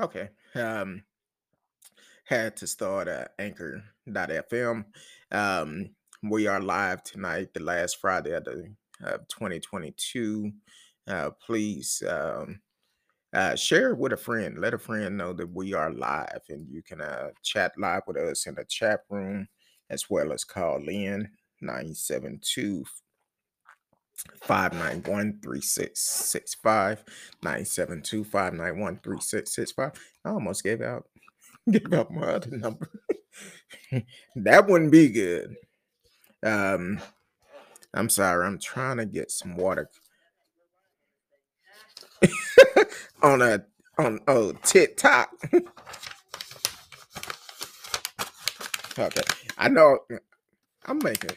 Okay. Um, had to start at anchor.fm. Um, we are live tonight, the last Friday of the of 2022. Uh, please um, uh, share it with a friend. Let a friend know that we are live and you can uh, chat live with us in the chat room as well as call in 972 591 3665 972 591 3665. I almost gave out gave out my other number. that wouldn't be good. Um I'm sorry, I'm trying to get some water on a on oh TikTok. okay. I know I'm making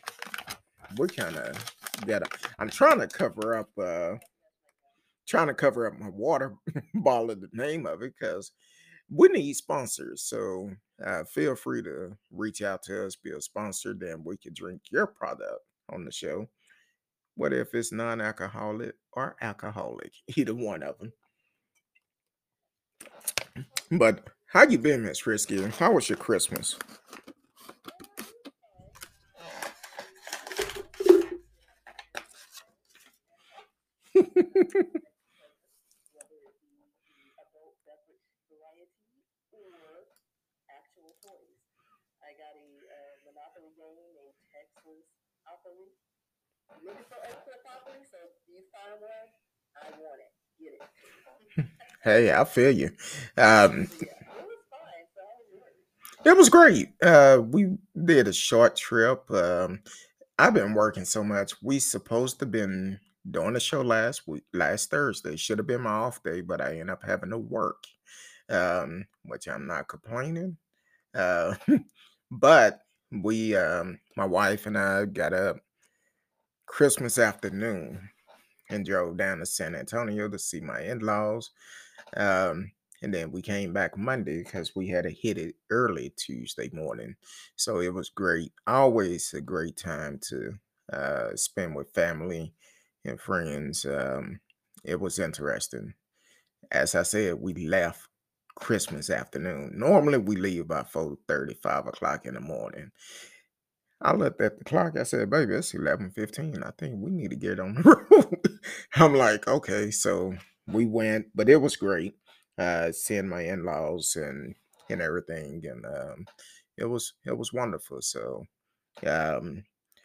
We're kind of get I'm trying to cover up uh trying to cover up my water bottle of the name of it because we need sponsors. So uh, feel free to reach out to us, be a sponsor, then we can drink your product on the show. What if it's non-alcoholic or alcoholic? Either one of them. But how you been, Miss Risky? How was your Christmas? Hey, I feel you. Um, it was great. Uh, we did a short trip. Um, I've been working so much. We supposed to been doing the show last week, last Thursday. Should have been my off day, but I ended up having to work. Um, which I'm not complaining. Uh, but we, um, my wife and I got up Christmas afternoon and drove down to San Antonio to see my in-laws. Um, and then we came back Monday because we had to hit it early Tuesday morning. So it was great. Always a great time to uh, spend with family and friends. Um, it was interesting. As I said, we left Christmas afternoon. Normally we leave about 4 5 o'clock in the morning. I looked at the clock. I said, baby, it's 11 15. I think we need to get on the road. I'm like, okay. So we went, but it was great. Uh, seeing my in-laws and and everything, and um, it was it was wonderful. So, um,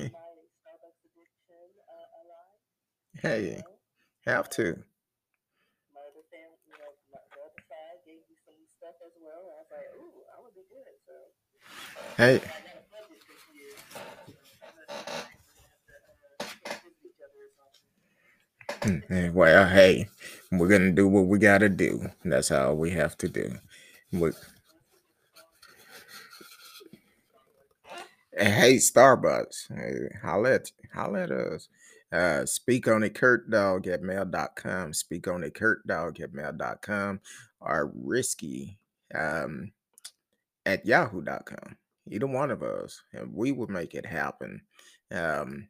hey, have to. Hey, mm, eh, well, hey, we're gonna do what we gotta do. That's all we have to do. We, hey, Starbucks, hey, holla at, holla at us. Uh, speak on it, Kurt Dog at mail.com. Speak on it, Kurt Dog at mail.com. Or risky um, at yahoo.com. Either one of us, and we will make it happen. Um,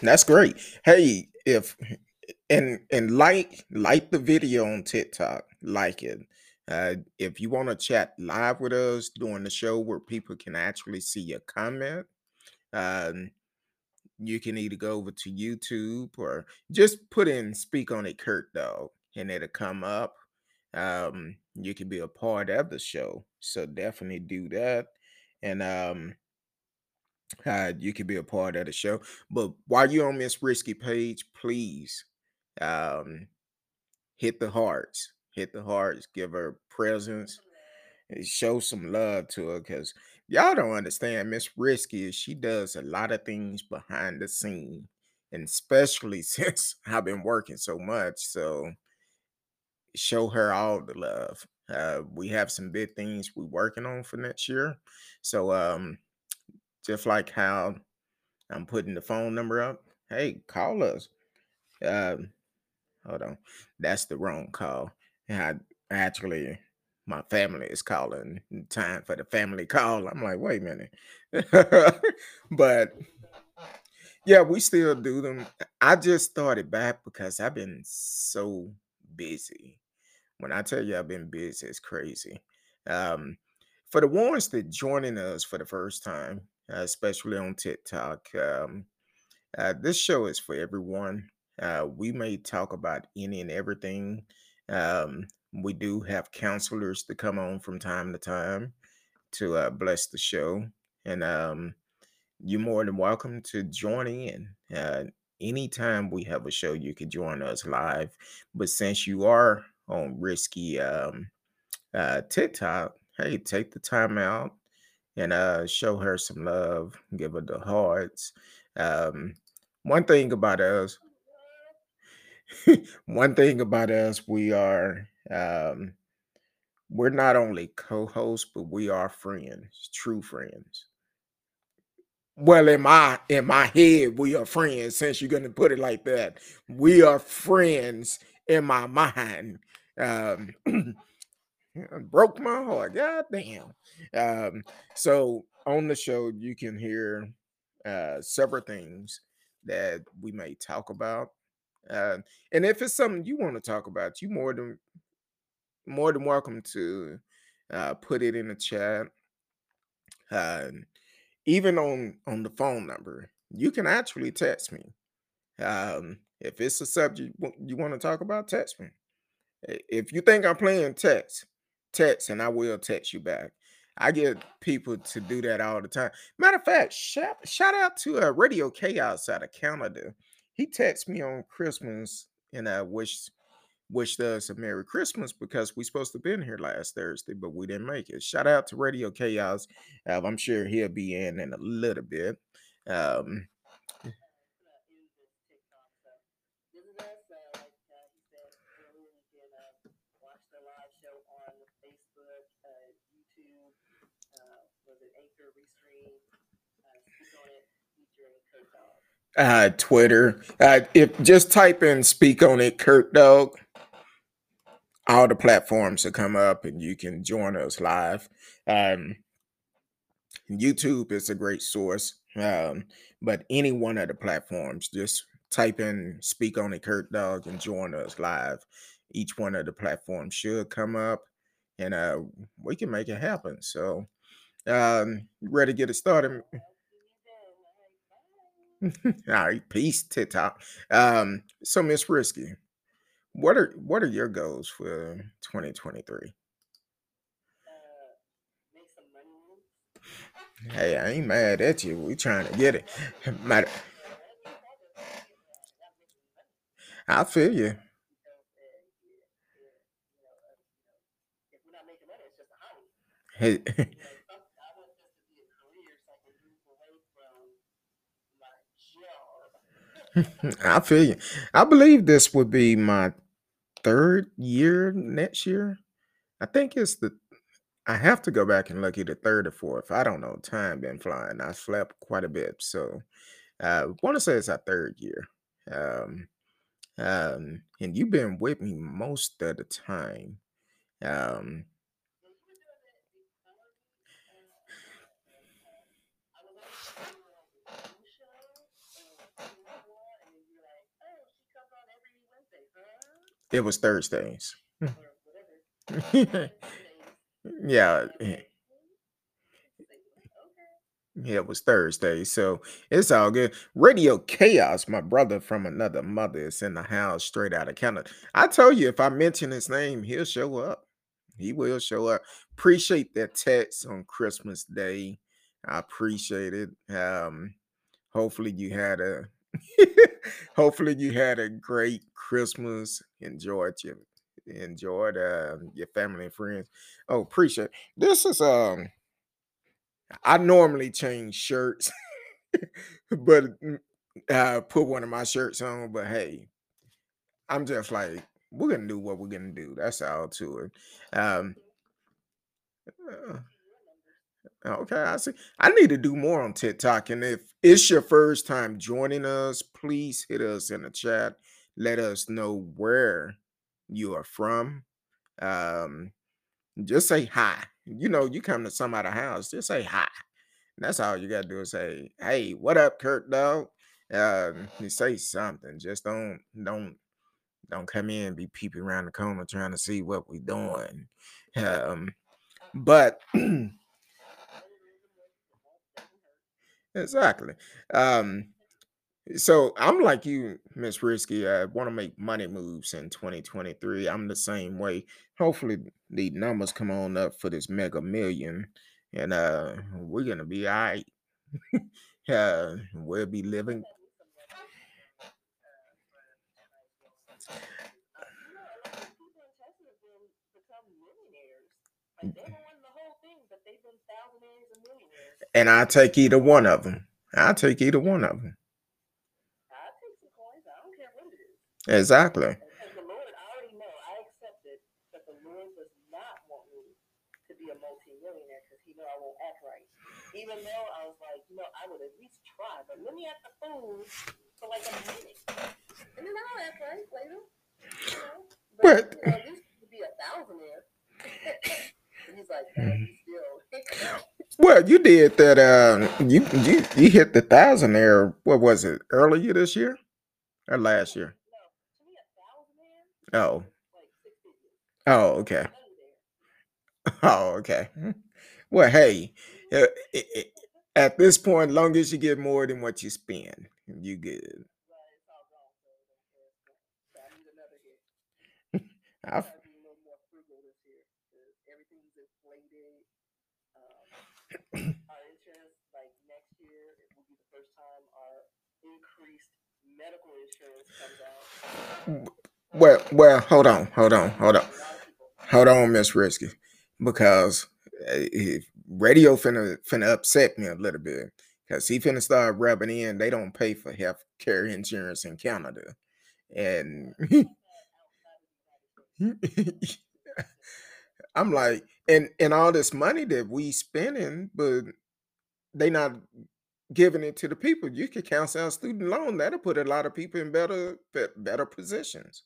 that's great. Hey, if and and like like the video on TikTok, like it. Uh, if you want to chat live with us during the show where people can actually see your comment, um, you can either go over to YouTube or just put in "Speak on it, Kurt Dog," and it'll come up. Um, you can be a part of the show, so definitely do that. And um, uh, you can be a part of the show. But while you're on Miss Risky page, please um, hit the hearts, hit the hearts, give her presents, and show some love to her because y'all don't understand. Miss Risky, she does a lot of things behind the scene. and especially since I've been working so much. So show her all the love. Uh, we have some big things we're working on for next year. So um, just like how I'm putting the phone number up, hey, call us. Um, hold on, that's the wrong call. I actually my family is calling. Time for the family call. I'm like, wait a minute, but yeah, we still do them. I just started back because I've been so busy. When I tell you I've been busy, it's crazy. Um, for the ones that joining us for the first time, especially on TikTok, um, uh, this show is for everyone. Uh, we may talk about any and everything. Um, we do have counselors to come on from time to time to uh, bless the show, and um, you're more than welcome to join in. Uh, anytime we have a show, you can join us live. But since you are on risky um, uh, TikTok, hey, take the time out and uh, show her some love, give her the hearts. Um, one thing about us, one thing about us, we are um, we're not only co-hosts, but we are friends, true friends. Well, in my in my head, we are friends. Since you're gonna put it like that, we are friends in my mind. Um, broke my heart. God damn. Um, so on the show, you can hear uh, several things that we may talk about. Uh, and if it's something you want to talk about, you more than more than welcome to uh, put it in the chat. Uh, even on on the phone number, you can actually text me. Um, if it's a subject you want to talk about, text me. If you think I'm playing text, text and I will text you back. I get people to do that all the time. Matter of fact, shout, shout out to uh, Radio Chaos out of Canada. He texted me on Christmas and I wish wished us a Merry Christmas because we supposed to have been here last Thursday, but we didn't make it. Shout out to Radio Chaos. Uh, I'm sure he'll be in in a little bit. Um, uh Twitter. Uh if just type in speak on it, Kurt Dog. All the platforms will come up and you can join us live. Um YouTube is a great source. Um, but any one of the platforms, just type in speak on it, Kurt Dog, and join us live. Each one of the platforms should come up and uh we can make it happen. So um ready to get it started. All right, peace, TikTok. Um, so Miss Risky, what are what are your goals for 2023? Hey, I ain't mad at you. We trying to get it. Matter, I feel you. Hey, I feel you. I believe this would be my third year next year. I think it's the I have to go back and look at the third or fourth. I don't know. Time been flying. I slept quite a bit. So uh want to say it's our third year. Um um and you've been with me most of the time. Um it was Thursdays. yeah. eh, Yeah, it was Thursday, so it's all good. Radio Chaos, my brother from another mother, is in the house straight out of Canada. I told you if I mention his name, he'll show up. He will show up. Appreciate that text on Christmas Day. I appreciate it. Um, hopefully you had a hopefully you had a great Christmas. Enjoyed your enjoyed uh, your family and friends. Oh, appreciate this is um I normally change shirts, but mm, uh, put one of my shirts on, but hey, I'm just like, we're gonna do what we're gonna do. That's all to it. Um, uh, okay, I see. I need to do more on TikTok, and if it's your first time joining us, please hit us in the chat. Let us know where you are from. Um, just say hi. You know, you come to somebody's house, just say hi. That's all you gotta do is say, "Hey, what up, Kurt dog?" Um, you say something. Just don't don't don't come in and be peeping around the corner trying to see what we're doing. Um, but exactly. Um, so I'm like you, Miss Risky. I want to make money moves in 2023. I'm the same way. Hopefully, the numbers come on up for this mega million, and uh, we're gonna be all right. uh, we'll be living. And I take either one of them. I take either one of them. Exactly. Because the Lord, I already know, I accepted that the Lord does not want me to be a multi-millionaire because he know I won't act right. Even though I was like, you know, I would at least try, but let me act the fool for like a minute. And then I'll act right later. You know? But- But, you know, at least be a thousandaire. and he's like, mm-hmm. still. Well, you did that. Uh, you you you hit the thousand there. What was it? Earlier this year or last year? Oh, oh, okay. Oh, okay. Well, hey, uh, at this point, long as you get more than what you spend, you good. I don't care. So I need another hit. I try to be a little more frugal this year because everything's inflated. Um, our insurance, like next year, it will be the first time our increased medical insurance comes out. well, well, hold on, hold on, hold on, A lot of people. hold on, Miss Risky, because if radio finna finna upset me a little bit because he finna start rubbing in. They don't pay for health care insurance in Canada, and I'm like, and and all this money that we spending, but they not giving it to the people. You could cancel out student loan. That'll put a lot of people in better be- better positions.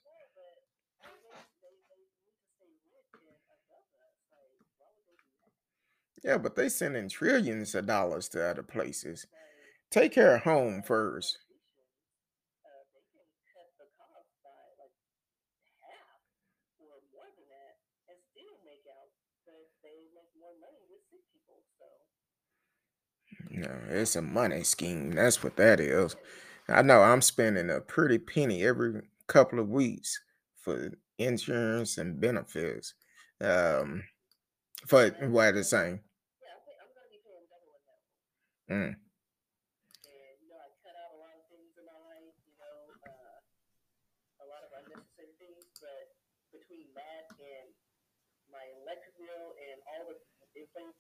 Yeah, but they sending trillions of dollars to other places. Take care of home first. Uh, they can cut the cost by like half or more than that and still make out that they make more money with sick people. So No, it's a money scheme. That's what that is. I know I'm spending a pretty penny every couple of weeks for insurance and benefits. Um, for what the same. yeah, I think I'm gonna be paying double in. Mm. And you know, I cut out a lot of things in my life, you know, uh, a lot of unnecessary things, but between that and my electric bill and all the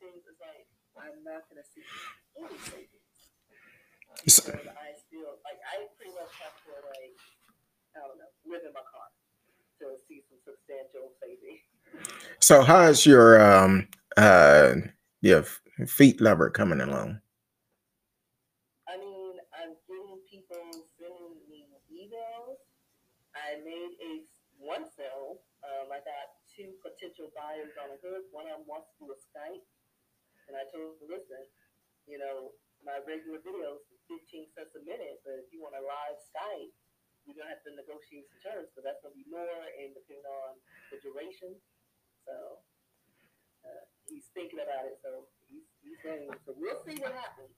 things, it's like I'm not gonna see any savings. S- Because I still like I pretty much have to like I don't know, live in my car to see some substantial savings. So how's your um uh your feet lover coming along? I mean, I'm getting people sending me emails. I made a one sale. Um, I got two potential buyers on the hook. One of them wants to do a Skype, and I told them, listen, you know, my regular videos is 15 cents a minute, but if you want a live Skype, you're gonna have to negotiate some terms because that's gonna be more, and depending on the duration. So uh, he's thinking about it. So he's he's going. So we'll see what happens.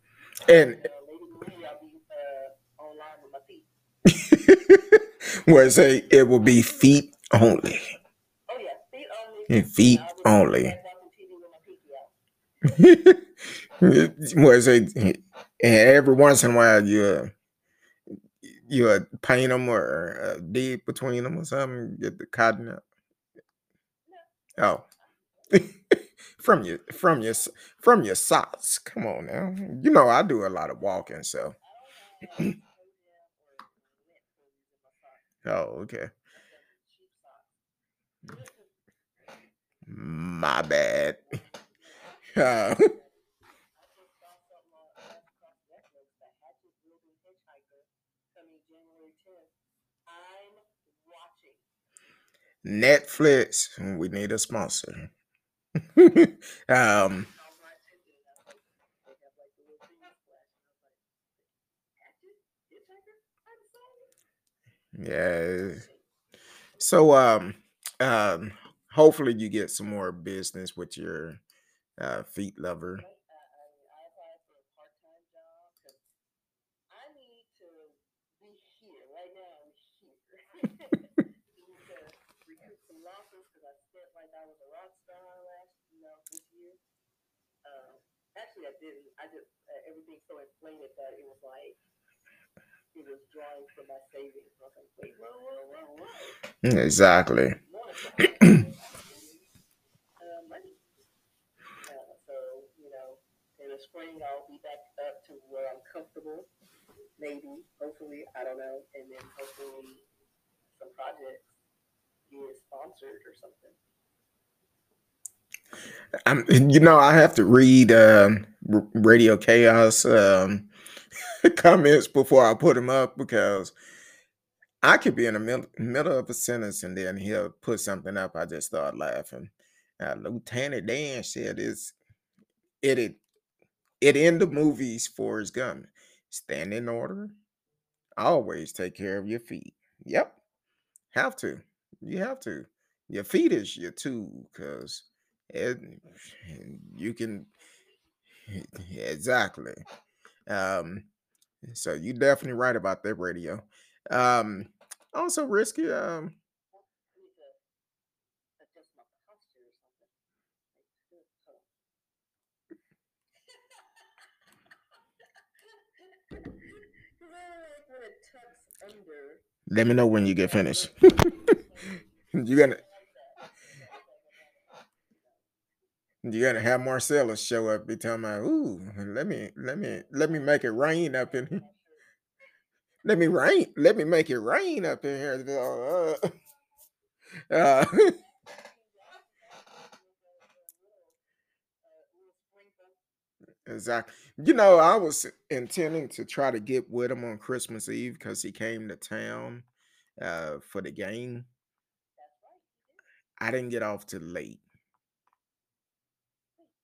And Uh, Lady Marie, I'll be uh, online with my feet. where it say it will be feet only. Oh yeah, feet only. And feet only. be watching TV with my pinky where it and every once in a while you uh, you uh, paint them or uh, dig between them or something, get the cotton out. Oh. from your from your from your socks. Come on now. You know I do a lot of walking, so I don't have Oh, okay. Got some cheap socks. My bad. Netflix, The Hatchet Wielding Hitchhiker, coming January 10th. I'm watching. Netflix, we need a sponsor. um, yeah. So um um hopefully you get some more business with your uh feet lover. Um, actually, I didn't. I just uh, everything's so inflated that it was like it was drawing from my savings. I was like, wait, whoa, whoa, whoa, whoa. Exactly. monetize uh, money. Uh, so, you know, in the back up to where I'm comfortable. Maybe, hopefully, I don't know. And then hopefully some projects get sponsored or something. I'm, you know, I have to read um, Radio Chaos um, comments before I put them up because I could be in the middle, middle of a sentence and then he'll put something up. I just start laughing. Uh, Lieutenant Dan said, "It's it it it in the movies Forrest Gump. Stand in order. Always take care of your feet. Yep, have to. You have to. Your feet is your tool because you can exactly. Um, so you definitely right about that radio. Um, also risky. Um, I need to adjust my posture or something. Like, good, hold on. Because I like when it tucks under. Let me know when you get finished. you you're gonna you're gonna have Marcella show up. Be talking me, ooh, let me let me let me make it rain up in here. Let me rain. Let me make it rain up in here. Uh, uh, Exactly. You know, I was intending to try to get with him on Christmas Eve because he came to town uh, for the game. I didn't get off till late.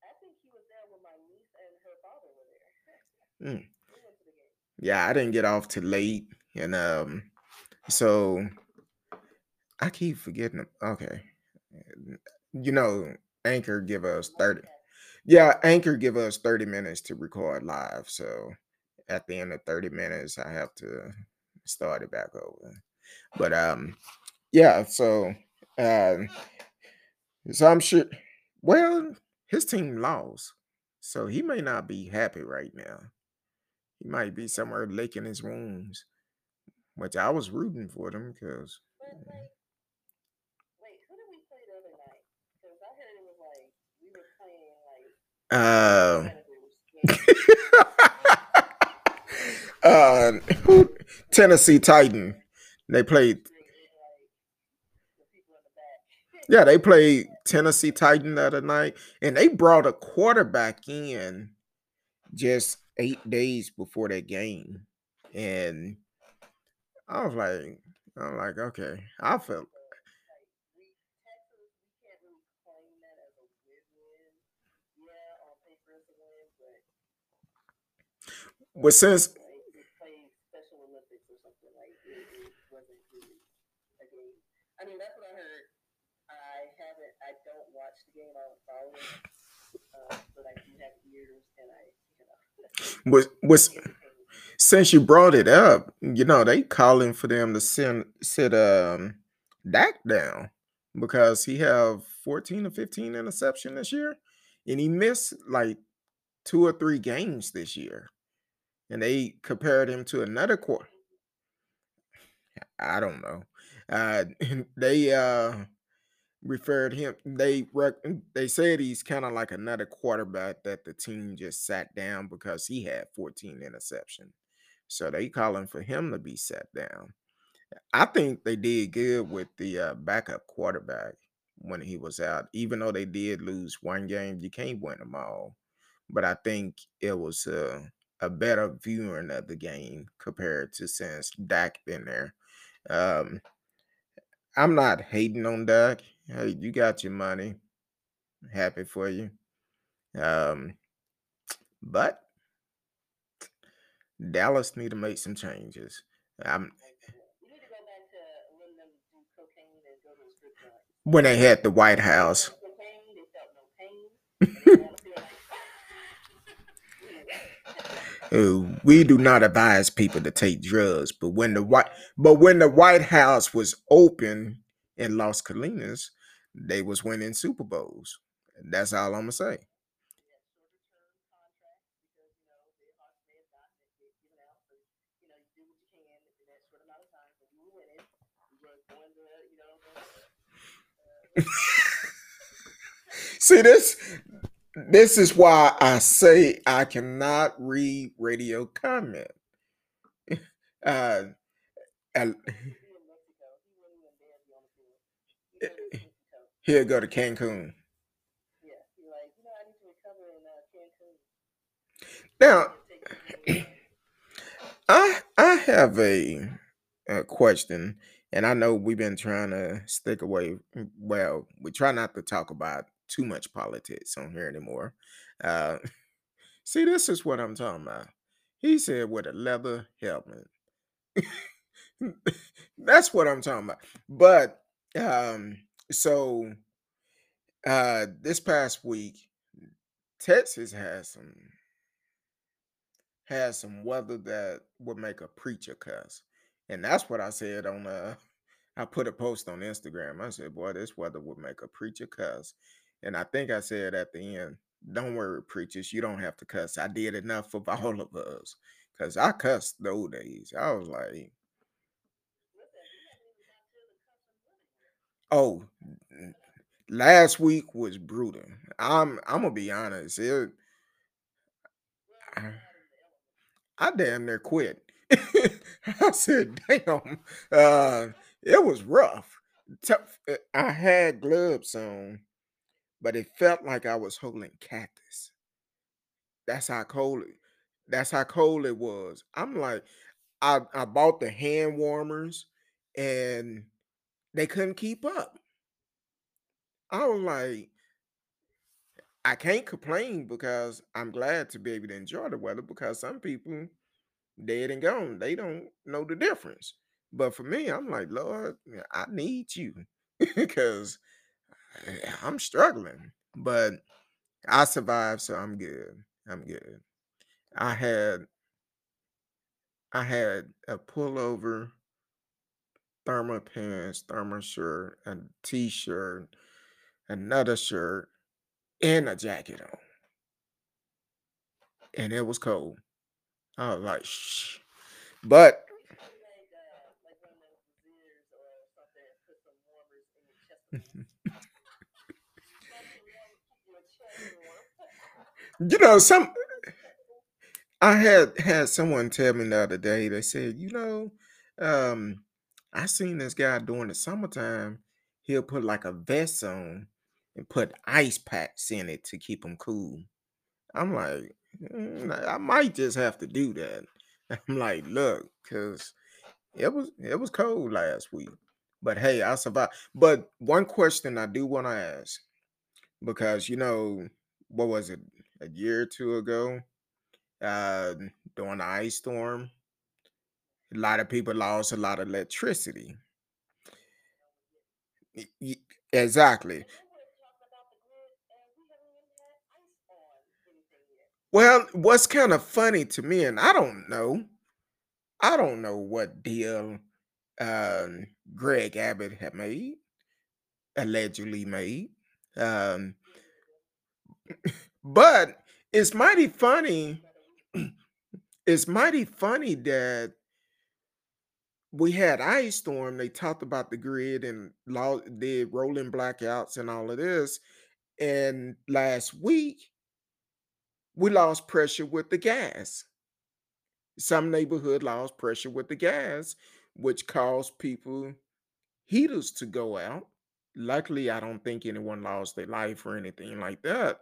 I think he was there when my niece and her father were there. Mm. We went to the game. Yeah, I didn't get off till late, and um, so I keep forgetting. them. Okay, you know, Anchor give us thirty. Yeah, Anchor give us thirty minutes to record live. So at the end of thirty minutes, I have to start it back over. But um, yeah. So um, so I'm sure. Well, his team lost, so he may not be happy right now. He might be somewhere licking his wounds, which I was rooting for them because But like, wait, who did we play the other night? Because I heard it was like we were playing like uh, uh, Tennessee Titan. They played. Yeah, they played Tennessee Titan the other night, and they brought a quarterback in just eight days before that game, and I was like, I'm like, okay, I felt like we Texas, we can't really claim that as a win-win. Yeah, on paper it's a win, but But since like we played Special Olympics or something like it, it wasn't really a game. I mean, that's what I heard. I haven't. I don't watch the game. I don't follow but I, was was since you brought it up, you know, they calling for them to send sit um Dak down because he have 14 or 15 interception this year. And he missed like two or three games this year. And they compared him to another quarter. I don't know. Uh they uh referred him they rec- they said he's kind of like another quarterback that the team just sat down because he had 14 interception so they calling for him to be sat down I think they did good with the uh, backup quarterback when he was out. Even though they did lose one game, you can't win them all. But I think it was uh, a better viewing of the game compared to since Dak been there. Um, I'm not hating on Dak. Hey, you got your money. Happy for you. Um, but Dallas need to make some changes. I'm when they had the White House. Cocaine, they felt no pain. and they wanna feel like, Uh, Uh, we do not advise people to take drugs, but when the white but when the White House was open in Las Colinas, they was winning Super Bowls. That's all I'm gonna say. See this this is why I say I cannot read radio comment. Uh, go to Cancun. Cancun Now, I I have a, a question, and I know we've been trying to stick away. Well, we try not to talk about too much politics on here anymore. Uh, see, this is what I'm talking about. He said with a leather helmet. That's what I'm talking about. But um, so uh, this past week, Texas has some has some weather that would make a preacher cuss. And that's what I said on uh I put a post on Instagram. I said, boy, this weather would make a preacher cuss. And I think I said at the end, don't worry, preachers, you don't have to cuss. I did enough for all of us. Cause I cussed those days. I was like, listen we haven't even got to the cussing women yet oh, last week was brutal. I'm I'm gonna be honest. It, I, you're not in the element I damn near quit. I said, damn, uh, it was rough. Tough. uh, I had gloves on, but it felt like I was holding cactus. That's how cold it. That's how cold it was. I'm like, I I bought the hand warmers, and they couldn't keep up. I was like, I can't complain because I'm glad to be able to enjoy the weather because some people dead and gone. They don't know the difference. But for me, I'm like, Lord, I need you because I'm struggling. But I survived, so I'm good. I'm good. I had I had a pullover, thermal pants, thermal shirt, a t-shirt, another shirt, and a jacket on. And it was cold. I was like, shh. But you should make uh like one of those Zers or something and put some warmers in your chest Something warm keep your chest warm you know, some I had had someone tell me the other day. They said, you know, um, I seen this guy during the summertime. He'll put like a vest on and put ice packs in it to keep him cool. I'm like, "Mm, I might just have to do that. I'm like, look, cause it was it was cold last week. But hey, I survived. But one question I do want to ask, because you know, what was it, a year or two ago? Uh during the ice storm, a lot of people lost a lot of electricity. Exactly. and then we're talking about the grid and we haven't even had ice on anything yet Well, what's kind of funny to me, and I don't know, I don't know what deal um, Greg Abbott had made, allegedly made. Um, but it's mighty funny. It's mighty funny that we had ice storm. They talked about the grid and law did rolling blackouts and all of this. And last week we lost pressure with the gas. Some neighborhood lost pressure with the gas which caused people heaters to go out. Luckily, I don't think anyone lost their life or anything like that.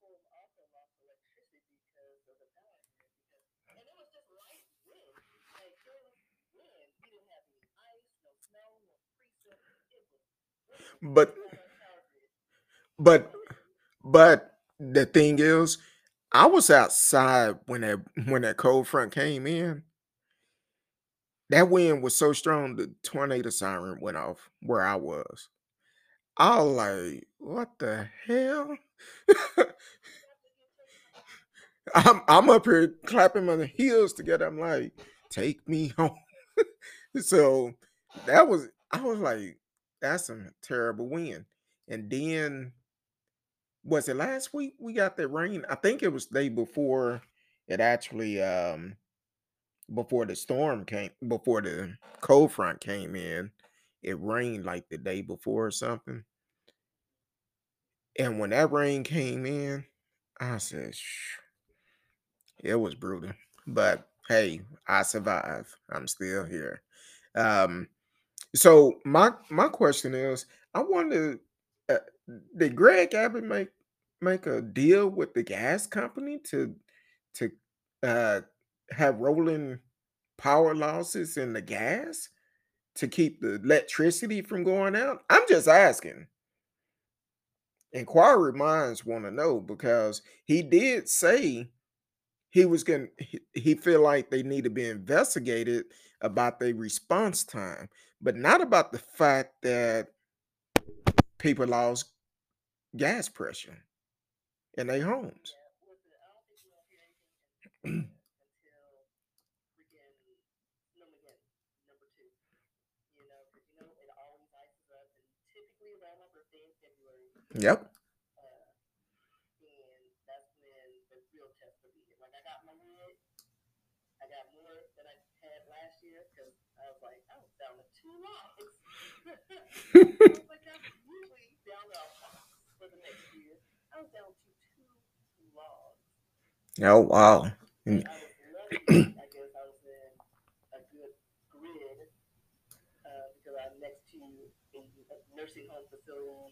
People also lost electricity because of the power grid. Because, and it was just light wind. Like there was wind. We didn't have any ice, no snow, no precip. It was wind. But but but the thing is, I was outside when that when that cold front came in. That wind was so strong the tornado siren went off where I was. I was like, what the hell? I'm I'm up here clapping my heels together. I'm like, take me home. so that was I was like, that's a terrible wind. And then was it last week we got the rain? I think it was the day before it actually um before the storm came before the cold front came in. It rained like the day before or something. And when that rain came in, I said, "Shh." it was brutal. But hey, I survived. I'm still here. Um, so my my question is, I wonder, uh, did Greg Abbott make make a deal with the gas company to to uh have rolling power losses in the gas to keep the electricity from going out? I'm just asking. Inquiry minds want to know because he did say he was going he, he feel like they need to be investigated about their response time, but not about the fact that people lost gas pressure in their homes. Yeah, Oh, to a nursing home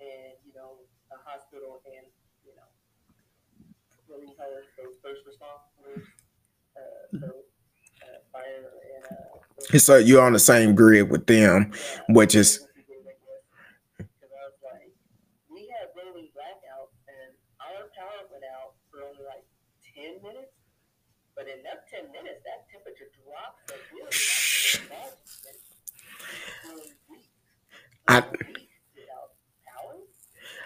and, you know, a hospital and, you know, so, you're on the same grid with them, which is emergency grid, I guess. Because I was like, we had rolling blackouts and our power went out for only like 10 minutes. But in that 10 minutes, that temperature dropped so really, I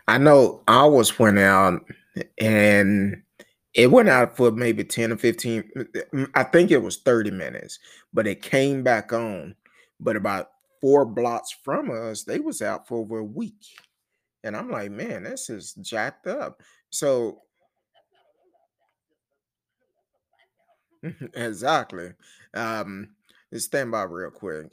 I know ours went out and it went out for maybe 10 or 15 mm, I think it was 30 minutes, but it came back on. But about four blocks from us, they was out for over a week. And I'm like, man, this is jacked up. So That's not a rollout, that's just a, that's a blackout. exactly. Um stand by real quick.